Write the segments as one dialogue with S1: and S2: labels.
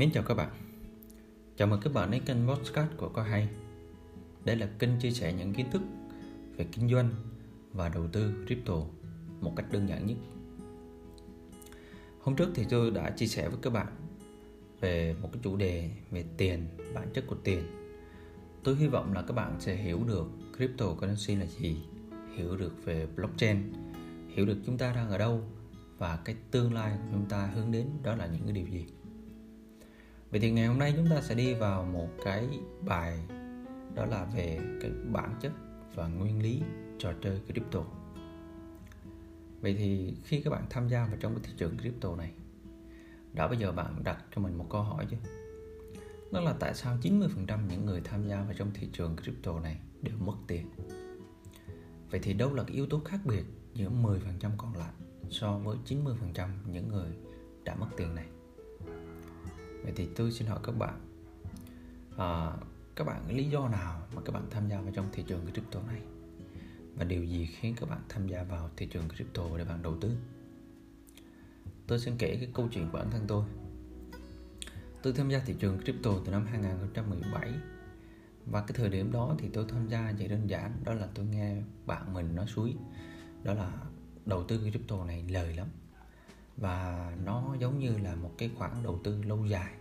S1: Mến chào các bạn. Chào mừng các bạn đến kênh podcast của Có Hay. Đây là kênh chia sẻ những kiến thức về kinh doanh và đầu tư crypto một cách đơn giản nhất. Hôm trước thì tôi đã chia sẻ với các bạn về một cái chủ đề về tiền, bản chất của tiền. Tôi hy vọng là các bạn sẽ hiểu được cryptocurrency là gì Hiểu được về blockchain Hiểu được chúng ta đang ở đâu Và cái tương lai chúng ta hướng đến đó là những cái điều gì. Vậy thì ngày hôm nay chúng ta sẽ đi vào một cái bài, đó là về cái bản chất và nguyên lý trò chơi crypto. Vậy thì khi các bạn tham gia vào trong cái thị trường crypto này, đã bây giờ bạn đặt cho mình một câu hỏi chứ? Đó là tại sao 90% những người tham gia vào trong thị trường crypto này đều mất tiền? Vậy thì đâu là cái yếu tố khác biệt giữa 10% còn lại so với 90% những người đã mất tiền này? Vậy thì tôi xin hỏi các bạn à, các bạn lý do nào mà các bạn tham gia vào trong thị trường crypto này? Và điều gì khiến các bạn tham gia vào thị trường crypto để bạn đầu tư? Tôi sẽ kể cái câu chuyện của bản thân tôi. Tôi tham gia thị trường crypto từ năm 2017 và cái thời điểm đó thì tôi tham gia chỉ đơn giản đó là tôi nghe bạn mình nói suối đó là đầu tư crypto này lời lắm và nó giống như là một cái khoản đầu tư lâu dài.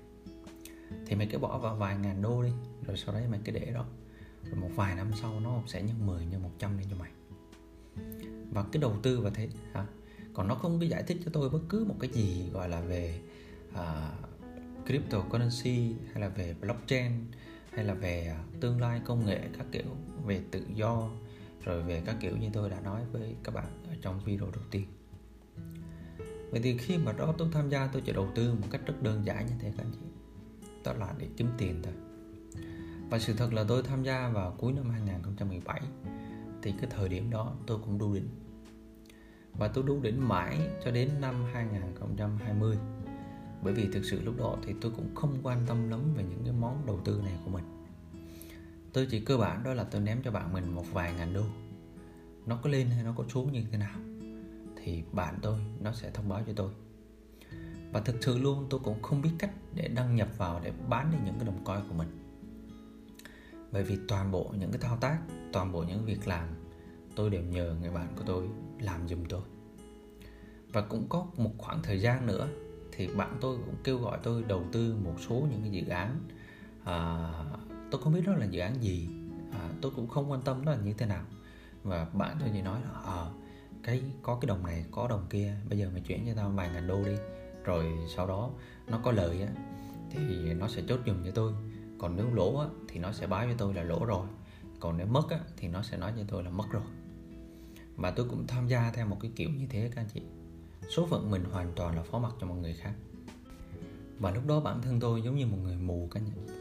S1: Thì mày cứ bỏ vào vài ngàn đô đi rồi sau đấy mày cứ để đó. Rồi một vài năm sau nó sẽ nhân 10 nhân 100 lên cho mày. Và cái đầu tư và thế hả? Còn nó không có giải thích cho tôi bất cứ một cái gì gọi là về uh, cryptocurrency hay là về blockchain hay là về uh, tương lai công nghệ các kiểu về tự do. Rồi về các kiểu như tôi đã nói với các bạn ở trong video đầu tiên vậy thì khi mà đó tôi tham gia, tôi chỉ đầu tư một cách rất đơn giản như thế các anh chị. Đó là để kiếm tiền thôi. Và sự thật là tôi tham gia vào cuối năm 2017 thì cái thời điểm đó tôi cũng đu đỉnh. Và tôi đu đỉnh mãi cho đến năm 2020 bởi vì thực sự lúc đó thì tôi cũng không quan tâm lắm về những cái món đầu tư này của mình. Tôi chỉ cơ bản đó là tôi ném cho bạn mình một vài ngàn đô. Nó có lên hay nó có xuống như thế nào thì bạn tôi nó sẽ thông báo cho tôi. Và thực sự luôn tôi cũng không biết cách để đăng nhập vào để bán đi những cái đồng coin của mình. Bởi vì toàn bộ những cái thao tác toàn bộ những việc làm tôi đều nhờ người bạn của tôi làm giùm tôi. Và cũng có một khoảng thời gian nữa thì bạn tôi cũng kêu gọi tôi đầu tư một số những cái dự án. À, tôi không biết đó là dự án gì à, tôi cũng không quan tâm đó là như thế nào. Và bạn tôi chỉ nói là à, cái, có cái đồng này, có đồng kia, bây giờ mày chuyển cho tao vài ngàn đô đi. Rồi sau đó nó có lời á, thì nó sẽ chốt dùm cho tôi. Còn nếu lỗ á, thì nó sẽ báo cho tôi là lỗ rồi. Còn nếu mất á, thì nó sẽ nói cho tôi là mất rồi. Và tôi cũng tham gia theo một cái kiểu như thế các anh chị. Số phận mình hoàn toàn là phó mặc cho mọi người khác. Và lúc đó bản thân tôi giống như một người mù các anh chị.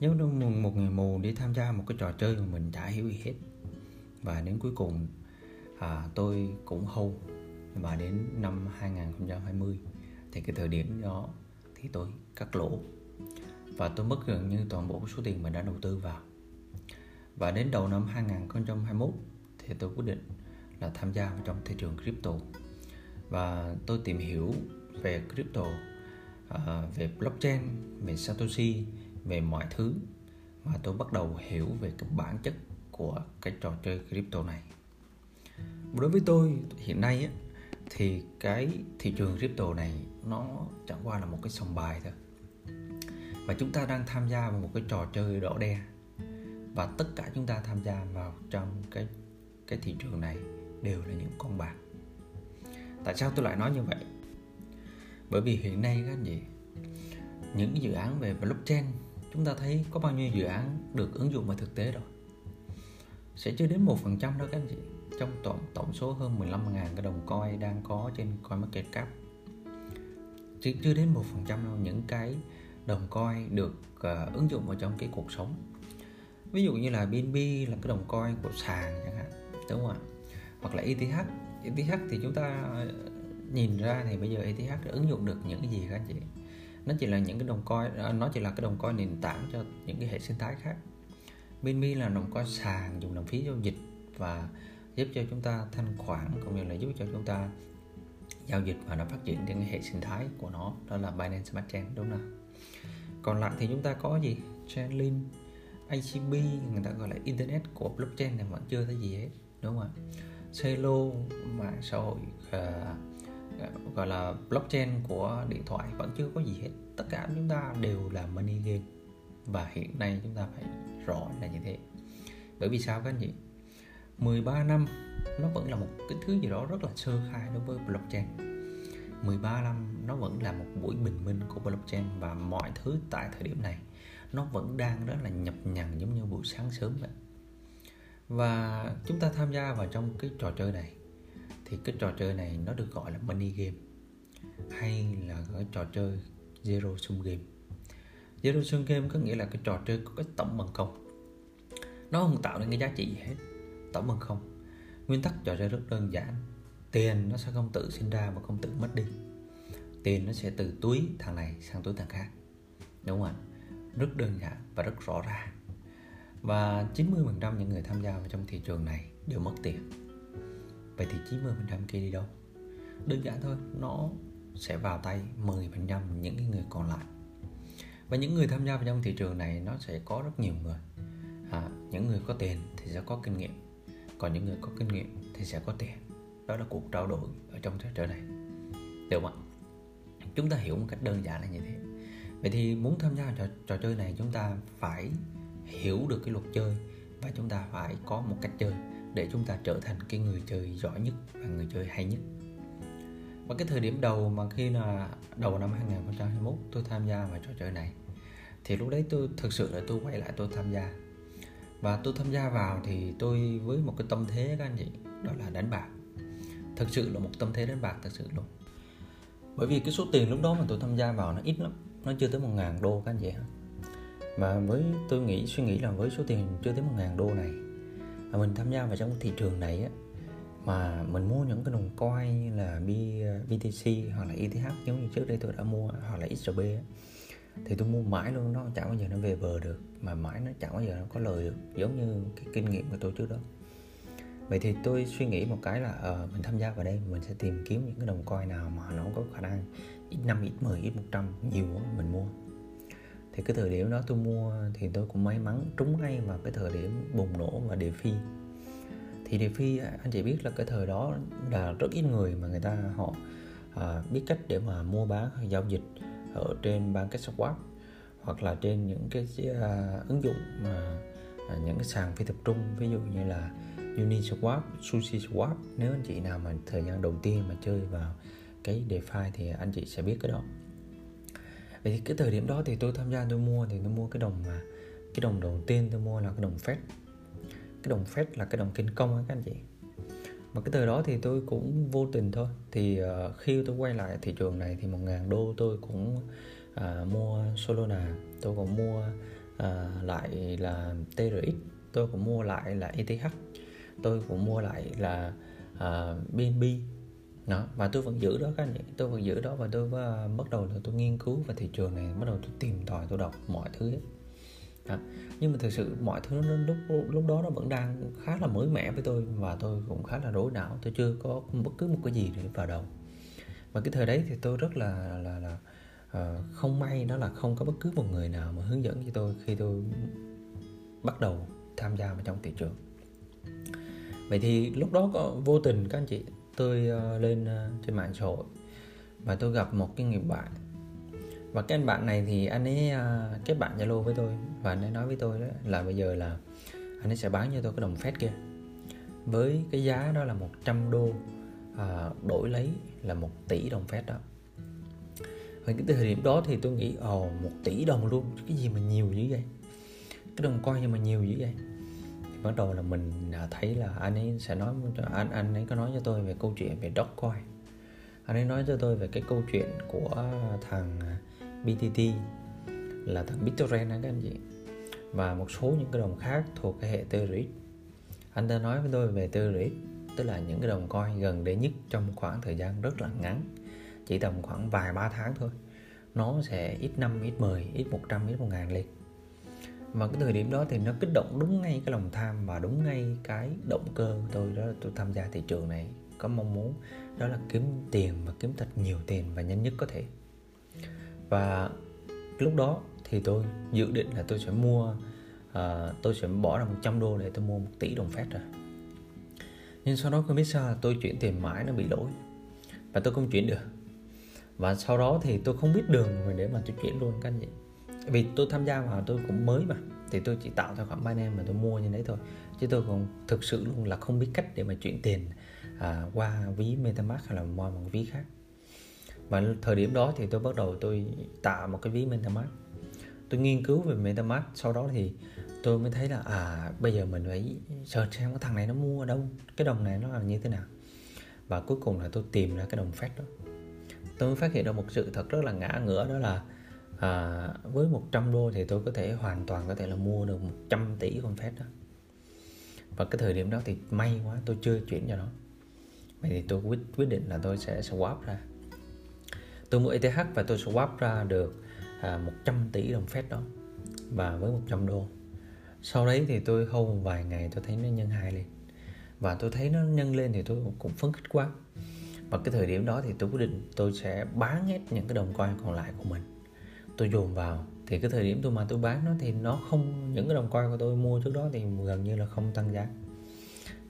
S1: Giống như một người mù đi tham gia một cái trò chơi mà mình chả hiểu gì hết. Và đến cuối cùng à, tôi cũng hâu. Và đến năm 2020 thì cái thời điểm đó thì tôi cắt lỗ. Và tôi mất gần như toàn bộ số tiền mình đã đầu tư vào. Và đến đầu năm 2021 thì tôi quyết định là tham gia vào trong thị trường crypto. Và tôi tìm hiểu về crypto à, về blockchain về satoshi về mọi thứ. Mà tôi bắt đầu hiểu về cái bản chất của cái trò chơi crypto này đối với tôi hiện nay á, thì cái thị trường crypto này nó chẳng qua là một cái sòng bài thôi. Và chúng ta đang tham gia vào một cái trò chơi đỏ đen và tất cả chúng ta tham gia vào trong cái cái thị trường này đều là những con bạc. Tại sao tôi lại nói như vậy? Bởi vì hiện nay các anh chị những dự án về blockchain chúng ta thấy có bao nhiêu dự án được ứng dụng vào thực tế rồi. Sẽ chưa đến một phần trăm đâu các anh chị trong tổng tổng số hơn 15.000 cái đồng coin đang có trên CoinMarketCap chỉ chưa đến một phần trăm đâu những cái đồng coin được uh, ứng dụng vào trong cái cuộc sống. Ví dụ như là BNB là cái đồng coin của sàn chẳng hạn đúng không ạ? Hoặc là ETH ETH thì chúng ta ờ, nhìn ra thì bây giờ ETH ứng dụng được những cái gì các anh chị? Nó chỉ là những cái đồng coin ờ, nó chỉ là cái đồng coin nền tảng cho những cái hệ sinh thái khác. BNB là đồng coin sàn dùng làm phí giao dịch và giúp cho chúng ta thanh khoản cũng như là giúp cho chúng ta giao dịch và nó phát triển trên cái hệ sinh thái của nó đó là Binance Smart Chain đúng không còn lại thì chúng ta có gì? Chainlink ICB người ta gọi là internet của blockchain này vẫn chưa thấy gì hết đúng không ạ? Celo mạng xã hội uh, gọi là blockchain của điện thoại vẫn chưa có gì hết. Tất cả chúng ta đều là money game và hiện nay chúng ta phải rõ là như thế. Bởi vì sao các anh chị? 13 năm, nó vẫn là một cái thứ gì đó rất là sơ khai đối với blockchain. 13 năm, nó vẫn là một buổi bình minh của blockchain và mọi thứ tại thời điểm này, nó vẫn đang rất là nhập nhằn giống như buổi sáng sớm vậy. Và chúng ta tham gia vào trong cái trò chơi này, thì cái trò chơi này nó được gọi là money game, hay là cái trò chơi zero sum game. Zero sum game có nghĩa là cái trò chơi có cái tổng bằng không nó không tạo nên cái giá trị gì hết tổng bằng không? Nguyên tắc trò chơi rất đơn giản. Tiền nó sẽ không tự sinh ra và không tự mất đi. Tiền nó sẽ từ túi thằng này sang túi thằng khác. Đúng không ạ? Rất đơn giản và rất rõ ràng. Và 90% những người tham gia vào trong thị trường này đều mất tiền. Vậy thì 90% kia đi đâu? Đơn giản thôi nó sẽ vào tay 10% những cái người còn lại. Và những người tham gia vào trong thị trường này nó sẽ có rất nhiều người. À, những người có tiền thì sẽ có kinh nghiệm còn những người có kinh nghiệm thì sẽ có tiền. Đó là cuộc trao đổi ở trong trò chơi này. Được không ạ? Chúng ta hiểu một cách đơn giản là như thế. Vậy thì muốn tham gia trò, trò chơi này chúng ta phải hiểu được cái luật chơi và chúng ta phải có một cách chơi để chúng ta trở thành cái người chơi giỏi nhất và người chơi hay nhất. Và cái thời điểm đầu mà khi là đầu năm 2021 tôi tham gia vào trò chơi này thì lúc đấy tôi thực sự là tôi quay lại tôi tham gia và tôi tham gia vào thì tôi với một cái tâm thế các anh chị đó là đánh bạc. Thực sự là một tâm thế đánh bạc thực sự luôn. Bởi vì cái số tiền lúc đó mà tôi tham gia vào nó ít lắm nó chưa tới một ngàn đô các anh chị mà với tôi nghĩ suy nghĩ là với số tiền chưa tới một ngàn đô này mà mình tham gia vào trong thị trường này á mà mình mua những cái đồng coin như là BTC hoặc là ETH giống như trước đây tôi đã mua hoặc là XRP á, thì tôi mua mãi luôn nó chẳng bao giờ nó về bờ được. Mà mãi nó chẳng bao giờ nó có lời được giống như cái kinh nghiệm của tôi trước đó. Vậy thì tôi suy nghĩ một cái là uh, mình tham gia vào đây mình sẽ tìm kiếm những cái đồng coin nào mà nó có khả năng ít năm ít 10 ít 100 nhiều quá mình mua. Thì cái thời điểm đó tôi mua thì tôi cũng may mắn trúng ngay vào cái thời điểm bùng nổ và đề phi. Thì đề phi à, anh chị biết là cái thời đó là rất ít người mà người ta họ uh, biết cách để mà mua bán hay giao dịch ở trên bank swap hoặc là trên những cái uh, ứng dụng mà uh, những cái sàn phi tập trung ví dụ như là Uniswap, SushiSwap nếu anh chị nào mà thời gian đầu tiên mà chơi vào cái DeFi thì anh chị sẽ biết cái đó. Vậy thì cái thời điểm đó thì tôi tham gia tôi mua thì tôi mua cái đồng mà cái đồng đầu tiên tôi mua là cái đồng Fed. Cái đồng Fed là cái đồng kinh công á các anh chị mà cái thời đó thì tôi cũng vô tình thôi. Thì uh, khi tôi quay lại thị trường này thì một ngàn đô tôi cũng uh, mua Solana. Tôi cũng mua uh, lại là TRX tôi cũng mua lại là ETH tôi cũng mua lại là uh, BNB đó và tôi vẫn giữ đó các anh tôi vẫn giữ đó và tôi uh, bắt đầu là tôi nghiên cứu về thị trường này bắt đầu tôi tìm tòi tôi đọc mọi thứ. ấy đó. nhưng mà thực sự mọi thứ nó lúc lúc đó nó vẫn đang khá là mới mẻ với tôi và tôi cũng khá là rối não. Tôi chưa có bất cứ một cái gì để vào đầu. Và cái thời đấy thì tôi rất là là là uh, không may đó là không có bất cứ một người nào mà hướng dẫn cho tôi khi tôi bắt đầu tham gia vào trong thị trường. Vậy thì lúc đó có vô tình các anh chị tôi uh, lên uh, trên mạng xã hội và tôi gặp một cái người bạn và cái anh bạn này thì anh ấy uh, kết bạn zalo với tôi và anh ấy nói với tôi đó là bây giờ là anh ấy sẽ bán cho tôi cái đồng phép kia. Với cái giá đó là 100 đô uh, đổi lấy là một tỷ đồng phép đó. Và cái thời điểm đó thì tôi nghĩ ồ một tỷ đồng luôn cái gì mà nhiều dữ vậy? Cái đồng coi nhưng mà nhiều dữ vậy? Bắt đầu là mình à, thấy là anh ấy sẽ nói anh anh ấy có nói cho tôi về câu chuyện về Dogecoin. Anh ấy nói cho tôi về cái câu chuyện của thằng BTT là thằng BitTorrent đó các anh chị? Và một số những cái đồng khác thuộc cái hệ TRX anh ta nói với tôi về TRX tức là những cái đồng coin gần đây nhất trong một khoảng thời gian rất là ngắn, chỉ tầm khoảng vài ba tháng thôi. Nó sẽ ít năm, ít 10 ít 100 ít 1 ngàn lên mà cái thời điểm đó thì nó kích động đúng ngay cái lòng tham và đúng ngay cái động cơ của tôi đó là tôi tham gia thị trường này. Có mong muốn đó là kiếm tiền và kiếm thật nhiều tiền và nhanh nhất có thể và lúc đó thì tôi dự định là tôi sẽ mua uh, tôi sẽ bỏ ra 100 đô để tôi mua một tỷ đồng phép rồi. Nhưng sau đó không biết sao là tôi chuyển tiền mãi nó bị lỗi. Và tôi không chuyển được. Và sau đó thì tôi không biết đường để mà tôi chuyển luôn cái gì vì tôi tham gia vào tôi cũng mới mà. Thì tôi chỉ tạo tài khoản Binance mà tôi mua như đấy thôi. Chứ tôi còn thực sự luôn là không biết cách để mà chuyển tiền à, qua ví MetaMask hay là qua một ví khác và thời điểm đó thì tôi bắt đầu tôi tạo một cái ví MetaMask. Tôi nghiên cứu về MetaMask sau đó thì tôi mới thấy là à bây giờ mình phải search xem cái thằng này nó mua ở đâu cái đồng này nó là như thế nào. Và cuối cùng là tôi tìm ra cái đồng phép đó. Tôi mới phát hiện ra một sự thật rất là ngã ngửa đó là à, với 100 đô thì tôi có thể hoàn toàn có thể là mua được 100 tỷ con phép đó. Và cái thời điểm đó thì may quá tôi chưa chuyển cho nó. Vậy thì tôi quyết quyết định là tôi sẽ swap ra tôi mua ETH và tôi swap ra được à, 100 tỷ đồng fed đó và với 100 đô. Sau đấy thì tôi hold một vài ngày tôi thấy nó nhân hai lên và tôi thấy nó nhân lên thì tôi cũng phấn khích quá. Và cái thời điểm đó thì tôi quyết định tôi sẽ bán hết những cái đồng coin còn lại của mình. Tôi dồn vào. Thì cái thời điểm tôi mà tôi bán nó thì nó không những cái đồng coin của tôi mua trước đó thì gần như là không tăng giá.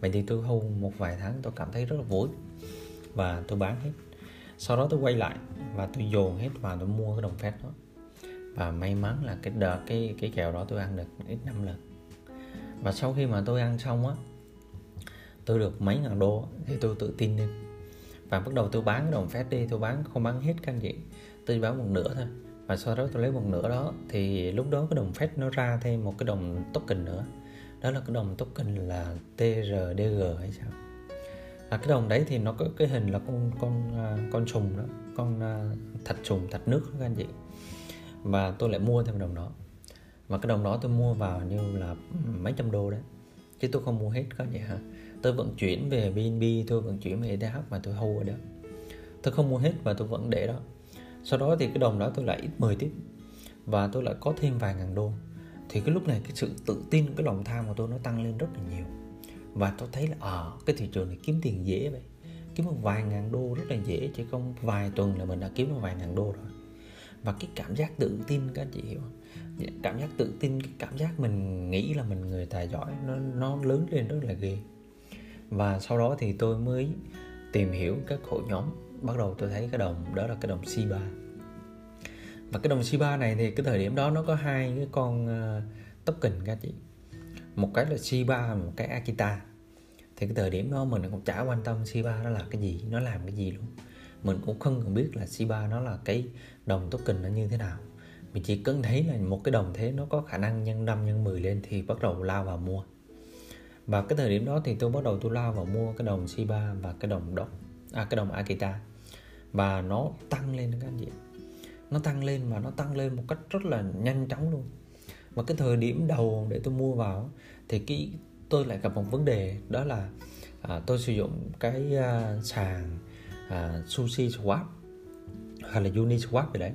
S1: Vậy thì tôi hold một vài tháng tôi cảm thấy rất là vui. Và tôi bán hết sau đó tôi quay lại và tôi dồn hết vào tôi mua cái đồng phép đó. Và may mắn là cái đợt, cái cái kèo đó tôi ăn được ít năm lần. Và sau khi mà tôi ăn xong á, tôi được mấy ngàn đô thì tôi tự tin lên. Và bắt đầu tôi bán cái đồng phép đi, tôi bán, không bán hết căn gì tôi bán một nửa thôi. Và sau đó tôi lấy một nửa đó, thì lúc đó cái đồng phép nó ra thêm một cái đồng token nữa. Đó là cái đồng token là TRDG hay sao? À, cái đồng đấy thì nó có cái hình là con con à, con trùng đó. Con à, thạch trùng thạch nước đó các anh chị. Và tôi lại mua thêm đồng đó. Và cái đồng đó tôi mua vào như là mấy trăm đô đấy. Chứ tôi không mua hết các anh chị hả tôi vận chuyển về BNB tôi vận chuyển về ETH mà tôi hold ở đó. Tôi không mua hết và tôi vẫn để đó. Sau đó thì cái đồng đó tôi lại ít mười tiếp. Và tôi lại có thêm vài ngàn đô. Thì cái lúc này cái sự tự tin cái lòng tham của tôi nó tăng lên rất là nhiều và tôi thấy là à, cái thị trường này kiếm tiền dễ vậy. Kiếm một vài ngàn đô rất là dễ chỉ không vài tuần là mình đã kiếm một vài ngàn đô rồi. Và cái cảm giác tự tin các anh chị hiểu không? Dạ, cảm giác tự tin cái cảm giác mình nghĩ là mình người tài giỏi nó nó lớn lên rất là ghê. Và sau đó thì tôi mới tìm hiểu các hội nhóm. Bắt đầu tôi thấy cái đồng đó là cái đồng Shiba. Và cái đồng Shiba này thì cái thời điểm đó nó có hai cái con uh, token các chị một cái là Shiba, một cái Akita. Thì cái thời điểm đó mình cũng chả quan tâm Shiba nó là cái gì, nó làm cái gì luôn. Mình cũng không cần biết là Shiba nó là cái đồng token nó như thế nào. Mình chỉ cần thấy là một cái đồng thế nó có khả năng nhân 5 nhân 10 lên thì bắt đầu lao vào mua. Và cái thời điểm đó thì tôi bắt đầu tôi lao vào mua cái đồng Shiba và cái đồng đồng à cái đồng Akita. Và nó tăng lên các anh chị nó tăng lên và nó tăng lên một cách rất là nhanh chóng luôn mà cái thời điểm đầu để tôi mua vào thì cái tôi lại gặp một vấn đề đó là à, tôi sử dụng cái à, sàn à, sushi swap hay là uni swap gì đấy.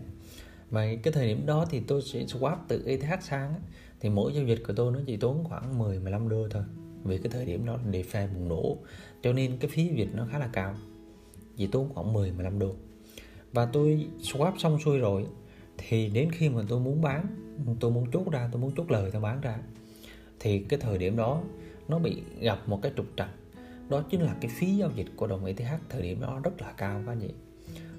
S1: Mà cái thời điểm đó thì tôi sẽ swap từ ETH sang á, thì mỗi giao dịch của tôi nó chỉ tốn khoảng 10 15 đô thôi. Vì cái thời điểm đó là DeFi bùng nổ cho nên cái phí giao dịch nó khá là cao chỉ tốn khoảng 10 15 đô. Và tôi swap xong xuôi rồi thì đến khi mà tôi muốn bán tôi muốn chốt ra tôi muốn chốt lời tôi bán ra. Thì cái thời điểm đó nó bị gặp một cái trục trặc. Đó chính là cái phí giao dịch của đồng ETH thời điểm đó rất là cao các anh chị.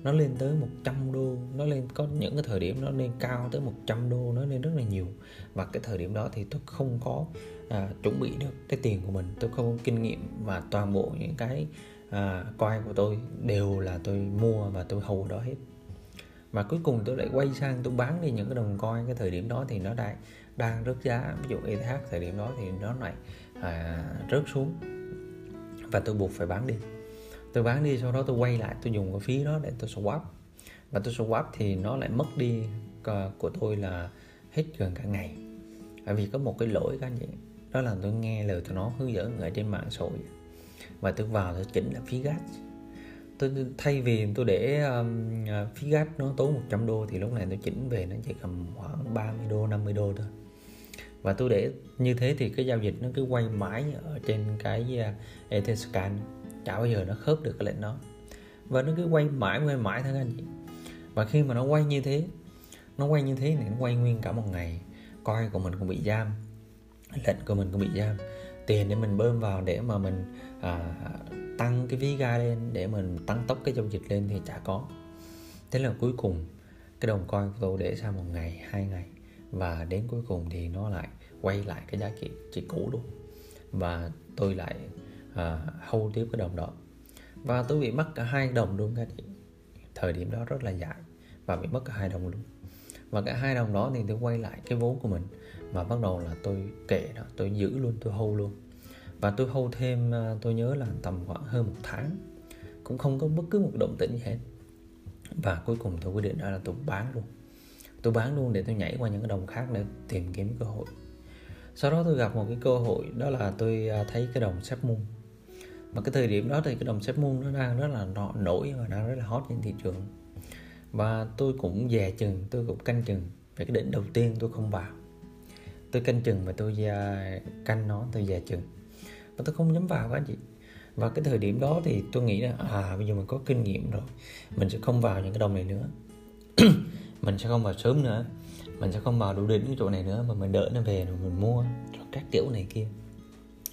S1: Nó lên tới 100 đô nó lên có những cái thời điểm nó lên cao tới 100 đô nó lên rất là nhiều. Và cái thời điểm đó thì tôi không có à, chuẩn bị được cái tiền của mình. Tôi không có kinh nghiệm và toàn bộ những cái à, coin của tôi đều là tôi mua và tôi hầu đó hết mà cuối cùng tôi lại quay sang tôi bán đi những cái đồng coin. Cái thời điểm đó thì nó đang đang rớt giá. Ví dụ ETH thời điểm đó thì nó lại à, rớt xuống. Và tôi buộc phải bán đi. Tôi bán đi sau đó tôi quay lại tôi dùng cái phí đó để tôi swap. Và tôi swap thì nó lại mất đi ờ, của tôi là hết gần cả ngày. Bởi vì có một cái lỗi các anh chị. Đó là tôi nghe lời tụi nó hướng dẫn ở trên mạng xã hội. Và tôi vào tôi chỉnh là phí gas tôi thay vì tôi để um, à, phí gas nó tốn 100 đô thì lúc này tôi chỉnh về nó chỉ cầm khoảng 30 đô 50 đô thôi. Và tôi để như thế thì cái giao dịch nó cứ quay mãi ở trên cái à, uh, Etherscan chả bao giờ nó khớp được cái lệnh đó. Và nó cứ quay mãi quay mãi thôi anh chị. Và khi mà nó quay như thế nó quay như thế thì nó quay nguyên cả một ngày. Coi của mình cũng bị giam lệnh của mình cũng bị giam. Tiền để mình bơm vào để mà mình à, tăng cái ví ga lên để mình tăng tốc cái giao dịch lên thì chả có. Thế là cuối cùng cái đồng coin của tôi để sau một ngày hai ngày. Và đến cuối cùng thì nó lại quay lại cái giá trị chỉ cũ luôn. Và tôi lại à, hâu tiếp cái đồng đó. Và tôi bị mất cả hai đồng luôn các chị. Thời điểm đó rất là dài và bị mất cả hai đồng luôn. Và cả hai đồng đó thì tôi quay lại cái vốn của mình. Và bắt đầu là tôi kệ đó tôi giữ luôn tôi hâu luôn và tôi hold thêm ờ, tôi nhớ là tầm khoảng hơn một tháng. Cũng không có bất cứ một động tĩnh gì hết. Và cuối cùng tôi quyết định ra là tôi bán luôn. Tôi bán luôn để tôi nhảy qua những cái đồng khác để tìm kiếm cơ hội. Sau đó tôi gặp một cái cơ hội, đó là tôi ờ, thấy cái đồng sép mung mà cái thời điểm đó thì cái đồng sép mung nó đang rất là nổi và đang rất là hot trên thị trường. Và tôi cũng dè chừng, tôi cũng canh chừng về cái đỉnh đầu tiên tôi không vào. Tôi canh chừng và tôi ờ, canh nó, tôi dè chừng và tôi không nhắm vào các anh chị. Và cái thời điểm đó thì tôi nghĩ là à bây giờ mình có kinh nghiệm rồi. Mình sẽ không vào những cái đồng này nữa. Mình sẽ không vào sớm nữa. Mình sẽ không vào đủ đỉnh cái chỗ này nữa mà mình đợi nó về rồi mình mua rồi các kiểu này kia.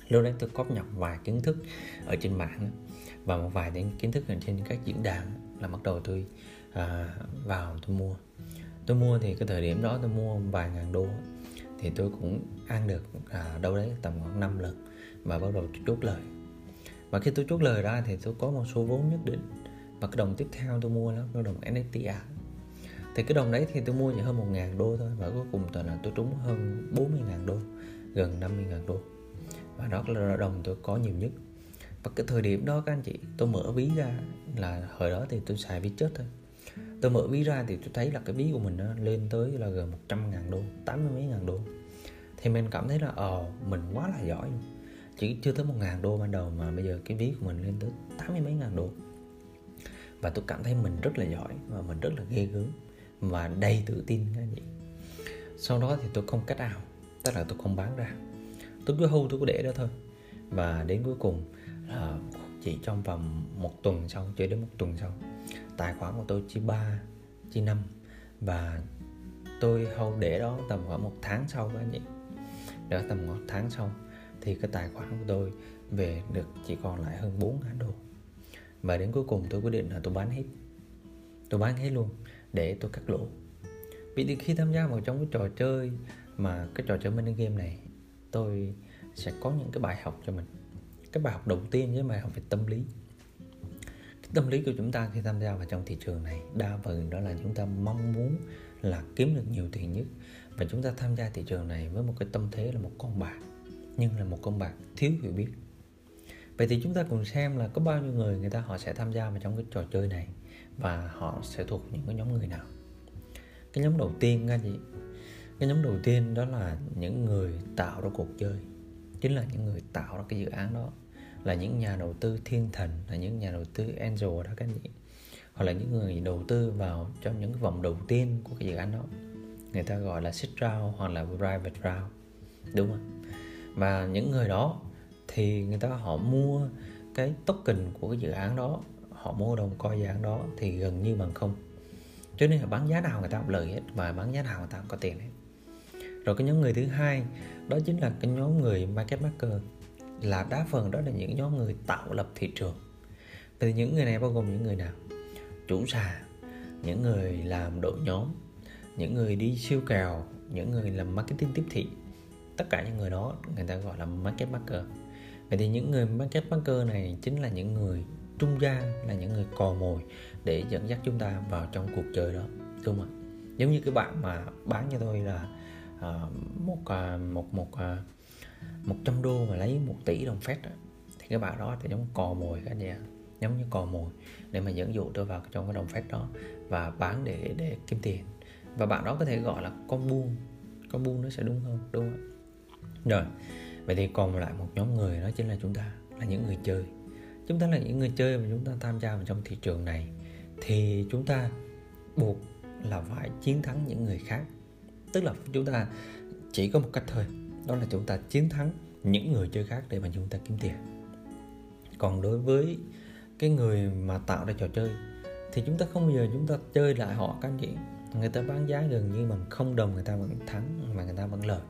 S1: Lúc đấy tôi cóp nhọc vài kiến thức ở trên mạng và một vài những kiến thức ở trên các diễn đàn là bắt đầu tôi à, vào tôi mua. Tôi mua thì cái thời điểm đó tôi mua vài ngàn đô thì tôi cũng ăn được à, đâu đấy tầm khoảng 5 lần và bắt đầu tôi chốt lời. Và khi tôi chốt lời ra thì tôi có một số vốn nhất định. Và cái đồng tiếp theo tôi mua đó là đồng nfta thì cái đồng đấy thì tôi mua chỉ hơn một ngàn đô thôi, và cuối cùng toàn là tôi trúng hơn 40 ngàn đô, gần 50 ngàn đô. Và đó là đồng tôi có nhiều nhất. Và cái thời điểm đó các anh chị, tôi mở ví ra là hồi đó thì tôi xài ví chết thôi. Tôi mở ví ra thì tôi thấy là cái ví của mình nó lên tới là gần 100 ngàn đô 80 mấy ngàn đô. Thì mình cảm thấy là ờ mình quá là giỏi luôn chỉ chưa tới một ngàn đô ban đầu mà bây giờ cái ví của mình lên tới tám mươi mấy ngàn đô. Và tôi cảm thấy mình rất là giỏi và mình rất là ghê gớm và đầy tự tin các anh chị. Sau đó thì tôi không cắt ảo tức là tôi không bán ra. Tôi cứ hưu tôi cứ để đó thôi. Và đến cuối cùng là chỉ trong vòng một tuần sau chưa đến một tuần sau, tài khoản của tôi chỉ 3 chỉ 5 và tôi hầu để đó tầm khoảng một tháng sau các anh chị. Đó tầm một tháng sau thì cái tài khoản của tôi về được chỉ còn lại hơn 4 ngàn đô. Và đến cuối cùng tôi quyết định là tôi bán hết. Tôi bán hết luôn để tôi cắt lỗ. Vì khi tham gia vào trong cái trò chơi mà cái trò chơi mini game này, tôi sẽ có những cái bài học cho mình. Cái bài học đầu tiên với bài học về tâm lý. Cái tâm lý của chúng ta khi tham gia vào trong thị trường này, đa phần đó là chúng ta mong muốn là kiếm được nhiều tiền nhất. Và chúng ta tham gia thị trường này với một cái tâm thế là một con bạc nhưng là một con bạc thiếu hiểu biết. Vậy thì chúng ta cùng xem là có bao nhiêu người người ta họ sẽ tham gia vào trong cái trò chơi này và họ sẽ thuộc những cái nhóm người nào. Cái nhóm đầu tiên các chị, cái nhóm đầu tiên đó là những người tạo ra cuộc chơi, chính là những người tạo ra cái dự án đó. Là những nhà đầu tư thiên thần, là những nhà đầu tư angel đó các chị. Hoặc là những người đầu tư vào trong những cái vòng đầu tiên của cái dự án đó. Người ta gọi là seed round hoặc là private round, đúng không và những người đó thì người ta họ mua cái token của cái dự án đó, họ mua đồng coi dự án đó thì gần như bằng không. Cho nên là bán giá nào người ta cũng lời hết và bán giá nào người ta cũng có tiền hết. Rồi cái nhóm người thứ hai, đó chính là cái nhóm người market maker, là đa phần đó là những nhóm người tạo lập thị trường. Thì những người này bao gồm những người nào? Chủ sàn những người làm đội nhóm, những người đi siêu kèo những người làm marketing tiếp thị tất cả những người đó người ta gọi là market maker. Vậy thì những người market maker này chính là những người trung gian là những người cò mồi để dẫn dắt chúng ta vào trong cuộc chơi đó đúng không ạ? Giống như cái bạn mà bán cho tôi là uh, một uh, một một uh, một trăm đô mà lấy một tỷ đồng phép thì cái bạn đó thì giống cò mồi cả nhà giống như cò mồi để mà dẫn dụ tôi vào trong cái đồng phép đó và bán để để kiếm tiền. Và bạn đó có thể gọi là con buôn con buôn nó sẽ đúng hơn đúng không rồi, vậy thì còn lại một nhóm người đó chính là chúng ta, là những người chơi. Chúng ta là những người chơi mà chúng ta tham gia vào trong thị trường này, thì chúng ta buộc là phải chiến thắng những người khác. Tức là chúng ta chỉ có một cách thôi, đó là chúng ta chiến thắng những người chơi khác để mà chúng ta kiếm tiền. Còn đối với cái người mà tạo ra trò chơi, thì chúng ta không bao giờ chúng ta chơi lại họ các anh chị. Người ta bán giá gần như bằng không đồng, người ta vẫn thắng mà người ta vẫn lời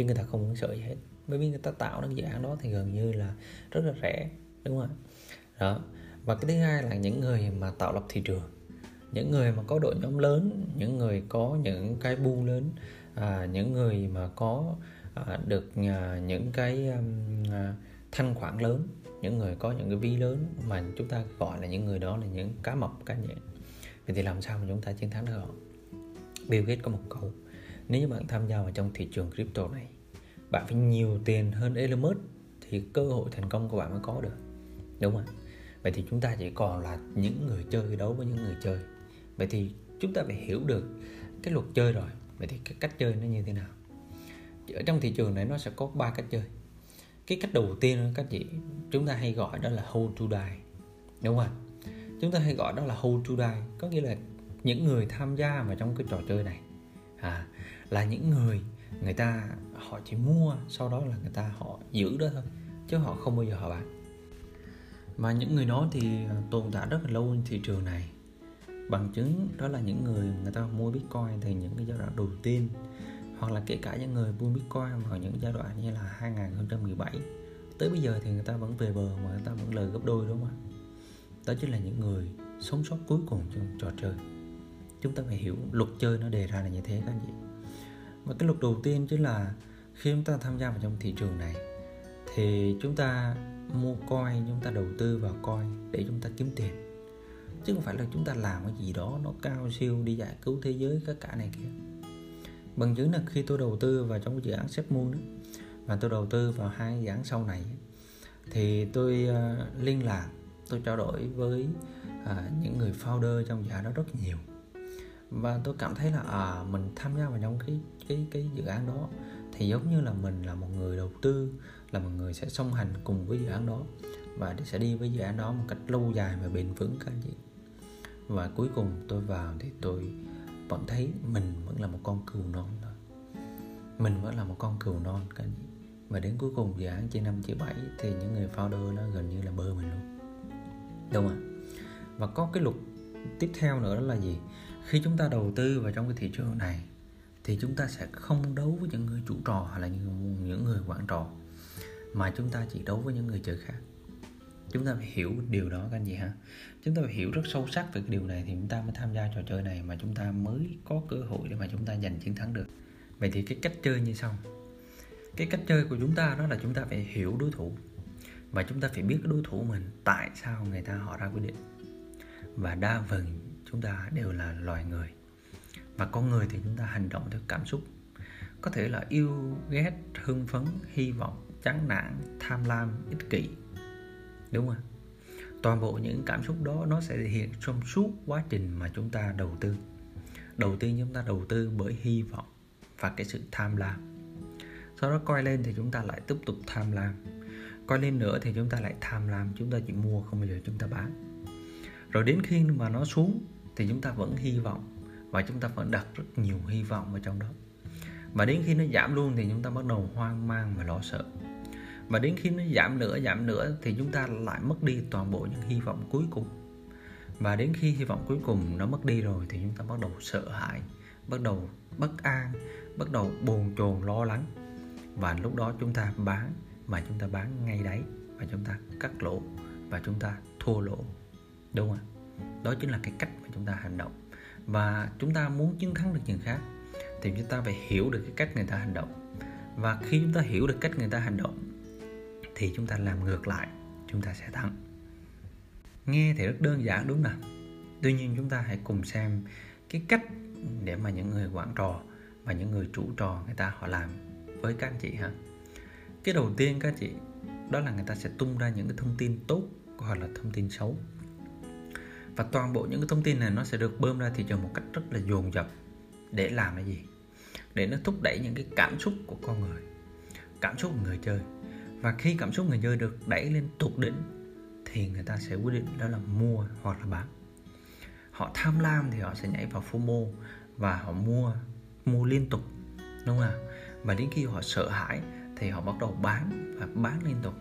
S1: chứ người ta không muốn sợ gì hết. Bởi vì người ta tạo ra dự án đó thì gần như là rất là rẻ đúng không ạ? Đó. Và cái thứ hai là những người mà tạo lập thị trường. Những người mà có đội nhóm lớn những người có những cái bu lớn à, những người mà có à, được à, những cái à, thanh khoản lớn những người có những cái vi lớn mà chúng ta gọi là những người đó là những cá mập cá nhện. vậy thì làm sao mà chúng ta chiến thắng được họ? Bill Gates có một câu nếu như bạn tham gia vào trong thị trường crypto này bạn phải nhiều tiền hơn Elon Musk thì cơ hội thành công của bạn mới có được. Đúng không vậy thì chúng ta chỉ còn là những người chơi đấu với những người chơi. Vậy thì chúng ta phải hiểu được cái luật chơi rồi. Vậy thì cái cách chơi nó như thế nào? Ở trong thị trường này nó sẽ có ba cách chơi. Cái cách đầu tiên các chị chúng ta hay gọi đó là hold to die. Đúng không chúng ta hay gọi đó là hold to die. Có nghĩa là những người tham gia vào trong cái trò chơi này. À, là những người người ta họ chỉ mua, sau đó là người ta họ giữ đó thôi, chứ họ không bao giờ họ bán. Và những người đó thì à, tồn tại rất là lâu trên thị trường này. Bằng chứng đó là những người người ta mua bitcoin từ những cái giai đoạn đầu tiên, hoặc là kể cả những người mua bitcoin vào những giai đoạn như là 2017 tới bây giờ thì người ta vẫn về bờ mà người ta vẫn lời gấp đôi, đúng không ạ? Đó chính là những người sống sót cuối cùng trong trò chơi. Chúng ta phải hiểu luật chơi nó đề ra là như thế các anh chị và cái luật đầu tiên chính là khi chúng ta tham gia vào trong thị trường này thì chúng ta mua coin chúng ta đầu tư vào coin để chúng ta kiếm tiền. Chứ không phải là chúng ta làm cái gì đó nó cao siêu đi giải cứu thế giới các cả này kia. Bằng chứng là khi tôi đầu tư vào trong dự án xếp mua đó, và tôi đầu tư vào hai dự án sau này thì tôi uh, liên lạc tôi trao đổi với uh, những người founder trong dự án đó rất nhiều và tôi cảm thấy là à mình tham gia vào trong cái cái cái dự án đó thì giống như là mình là một người đầu tư, là một người sẽ song hành cùng với dự án đó và sẽ đi với dự án đó một cách lâu dài và bền vững các anh chị. Và cuối cùng tôi vào thì tôi vẫn thấy mình vẫn là một con cừu non thôi. Mình vẫn là một con cừu non các anh chị. Và đến cuối cùng dự án trên năm chia bảy thì những người founder nó gần như là bơ mình luôn. Đúng không và có cái luật tiếp theo nữa đó là gì? Khi chúng ta đầu tư vào trong cái thị trường này thì chúng ta sẽ không đấu với những người chủ trò hay là những, những người quản trò mà chúng ta chỉ đấu với những người chơi khác. Chúng ta phải hiểu điều đó các anh chị ha. Chúng ta phải hiểu rất sâu sắc về cái điều này thì chúng ta mới tham gia trò chơi này mà chúng ta mới có cơ hội để mà chúng ta giành chiến thắng được. Vậy thì cái cách chơi như sau. Cái cách chơi của chúng ta đó là chúng ta phải hiểu đối thủ và chúng ta phải biết đối thủ mình tại sao người ta họ ra quyết định. Và đa phần chúng ta đều là loài người. Và con người thì chúng ta hành động theo cảm xúc. Có thể là yêu, ghét, hưng phấn, hy vọng, chán nản, tham lam, ích kỷ. Đúng không toàn bộ những cảm xúc đó nó sẽ thể hiện trong suốt quá trình mà chúng ta đầu tư. Đầu tiên chúng ta đầu tư bởi hy vọng và cái sự tham lam. Sau đó coi lên thì chúng ta lại tiếp tục tham lam. Coi lên nữa thì chúng ta lại tham lam. Chúng ta chỉ mua, không bao giờ chúng ta bán. Rồi đến khi mà nó xuống thì chúng ta vẫn hy vọng và chúng ta vẫn đặt rất nhiều hy vọng vào trong đó. Và đến khi nó giảm luôn thì chúng ta bắt đầu hoang mang và lo sợ. Và đến khi nó giảm nữa giảm nữa thì chúng ta lại mất đi toàn bộ những hy vọng cuối cùng. Và đến khi hy vọng cuối cùng nó mất đi rồi thì chúng ta bắt đầu sợ hãi, bắt đầu bất an, bắt đầu bồn chồn, lo lắng. Và lúc đó chúng ta bán mà chúng ta bán ngay đấy và chúng ta cắt lỗ và chúng ta thua lỗ. Đúng không ạ? Đó chính là cái cách mà chúng ta hành động. Và chúng ta muốn chiến thắng được người khác thì chúng ta phải hiểu được cái cách người ta hành động. Và khi chúng ta hiểu được cách người ta hành động thì chúng ta làm ngược lại, chúng ta sẽ thắng. Nghe thì rất đơn giản, đúng không tuy nhiên chúng ta hãy cùng xem cái cách để mà những người quản trò và những người chủ trò người ta họ làm với các anh chị ha. Cái đầu tiên các anh chị, đó là người ta sẽ tung ra những cái thông tin tốt hoặc là thông tin xấu và toàn bộ những cái thông tin này nó sẽ được bơm ra thị trường một cách rất là dồn dập để làm cái gì? Để nó thúc đẩy những cái cảm xúc của con người, cảm xúc của người chơi. Và khi cảm xúc người chơi được đẩy lên tột đỉnh, thì người ta sẽ quyết định đó là mua hoặc là bán. Họ tham lam thì họ sẽ nhảy vào FOMO và họ mua mua liên tục, đúng không ạ và đến khi họ sợ hãi thì họ bắt đầu bán và bán liên tục.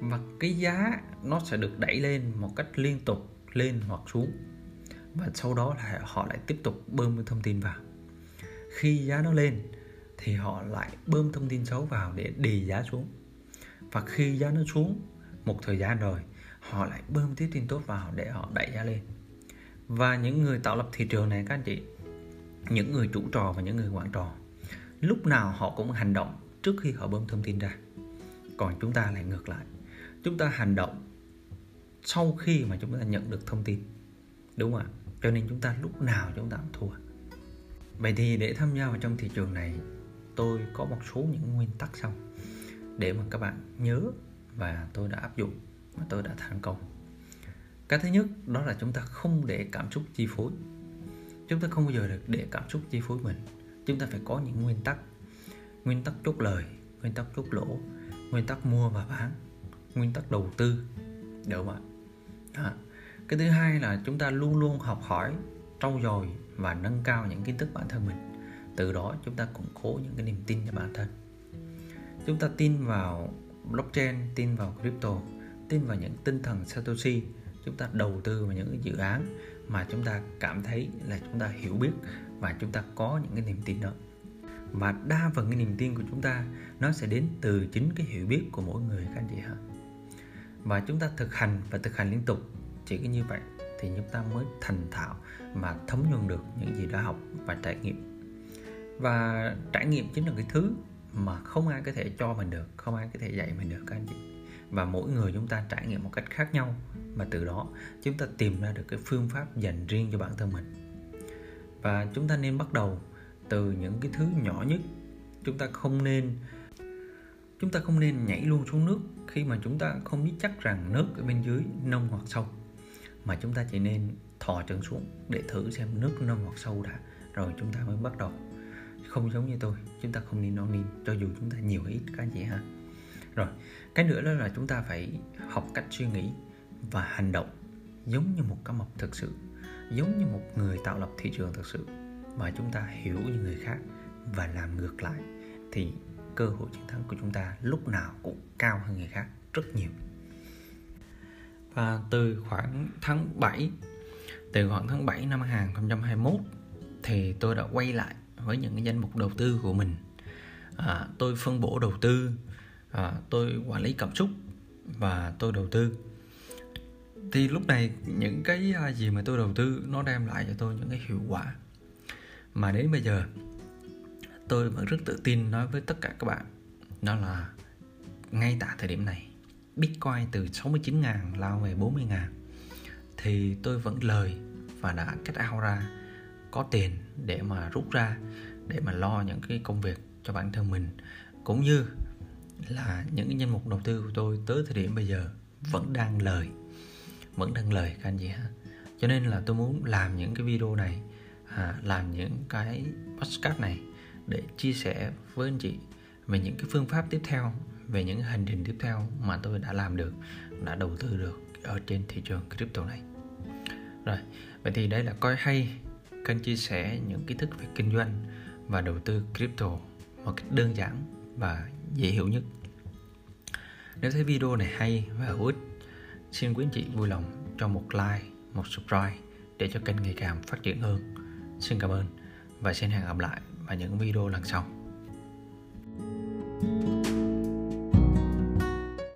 S1: Và cái giá nó sẽ được đẩy lên một cách liên tục lên hoặc xuống. Và sau đó là họ lại tiếp tục bơm thông tin vào. Khi giá nó lên thì họ lại bơm thông tin xấu vào để đì giá xuống. Và khi giá nó xuống một thời gian rồi, họ lại bơm tiếp tin tốt vào để họ đẩy giá lên. Và những người tạo lập thị trường này, các anh chị, những người chủ trò và những người quản trò, lúc nào họ cũng hành động trước khi họ bơm thông tin ra. Còn chúng ta lại ngược lại. Chúng ta hành động sau khi mà chúng ta nhận được thông tin, đúng không ạ? Cho nên chúng ta lúc nào chúng ta cũng thua. Vậy thì để tham gia vào trong thị trường này, tôi có một số những nguyên tắc sau để mà các bạn nhớ và tôi đã áp dụng và tôi đã thành công. Cái thứ nhất, đó là chúng ta không để cảm xúc chi phối. Chúng ta không bao giờ được để cảm xúc chi phối mình. Chúng ta phải có những nguyên tắc. Nguyên tắc chốt lời, nguyên tắc chốt lỗ, nguyên tắc mua và bán, nguyên tắc đầu tư được không ạ? Cái thứ hai là chúng ta luôn luôn học hỏi, trau dồi và nâng cao những kiến thức bản thân mình. Từ đó chúng ta củng cố những cái niềm tin cho bản thân. Chúng ta tin vào blockchain, tin vào crypto, tin vào những tinh thần satoshi. Chúng ta đầu tư vào những dự án mà chúng ta cảm thấy là chúng ta hiểu biết và chúng ta có những cái niềm tin đó. Và đa phần cái niềm tin của chúng ta nó sẽ đến từ chính cái hiểu biết của mỗi người, các anh chị ha và chúng ta thực hành và thực hành liên tục. Chỉ có như vậy thì chúng ta mới thành thạo mà thấm nhuần được những gì đã học và trải nghiệm. Và trải nghiệm chính là cái thứ mà không ai có thể cho mình được, không ai có thể dạy mình được, các anh chị. Và mỗi người chúng ta trải nghiệm một cách khác nhau mà từ đó chúng ta tìm ra được cái phương pháp dành riêng cho bản thân mình. Và chúng ta nên bắt đầu từ những cái thứ nhỏ nhất. Chúng ta không nên chúng ta không nên nhảy luôn xuống nước khi mà chúng ta không biết chắc rằng nước ở bên dưới nông hoặc sâu. Mà chúng ta chỉ nên thò chân xuống để thử xem nước nông hoặc sâu đã, rồi chúng ta mới bắt đầu. Không giống như tôi, chúng ta không nên non nín cho dù chúng ta nhiều hay ít, các anh chị ha. Rồi, cái nữa đó là chúng ta phải học cách suy nghĩ và hành động giống như một cá mập thực sự, giống như một người tạo lập thị trường thực sự. Và chúng ta hiểu như người khác và làm ngược lại thì cơ hội chiến thắng của chúng ta lúc nào cũng cao hơn người khác rất nhiều. Và từ khoảng tháng 7 từ khoảng tháng 7 năm 2021 thì tôi đã quay lại với những cái danh mục đầu tư của mình. À, tôi phân bổ đầu tư à, tôi quản lý cảm xúc và tôi đầu tư. Thì lúc này những cái à, gì mà tôi đầu tư nó đem lại cho tôi những cái hiệu quả. Mà đến bây giờ tôi vẫn rất tự tin nói với tất cả các bạn. Đó là ngay tại thời điểm này Bitcoin từ 69 ngàn lao về 40 ngàn thì tôi vẫn lời và đã cách out ra có tiền để mà rút ra để mà lo những cái công việc cho bản thân mình cũng như là những cái danh mục đầu tư của tôi tới thời điểm bây giờ vẫn đang lời vẫn đang lời các anh chị ha. Cho nên là tôi muốn làm những cái video này à, làm những cái podcast này để chia sẻ với anh chị về những cái phương pháp tiếp theo, về những hành trình tiếp theo mà tôi đã làm được, đã đầu tư được ở trên thị trường crypto này. Rồi, vậy thì đây là coi hay kênh chia sẻ những kiến thức về kinh doanh và đầu tư crypto một cách đơn giản và dễ hiểu nhất. Nếu thấy video này hay và hữu ích, xin quý anh chị vui lòng cho một like, một subscribe để cho kênh ngày càng phát triển hơn. Xin cảm ơn và xin hẹn gặp lại và những video lần sau. thank you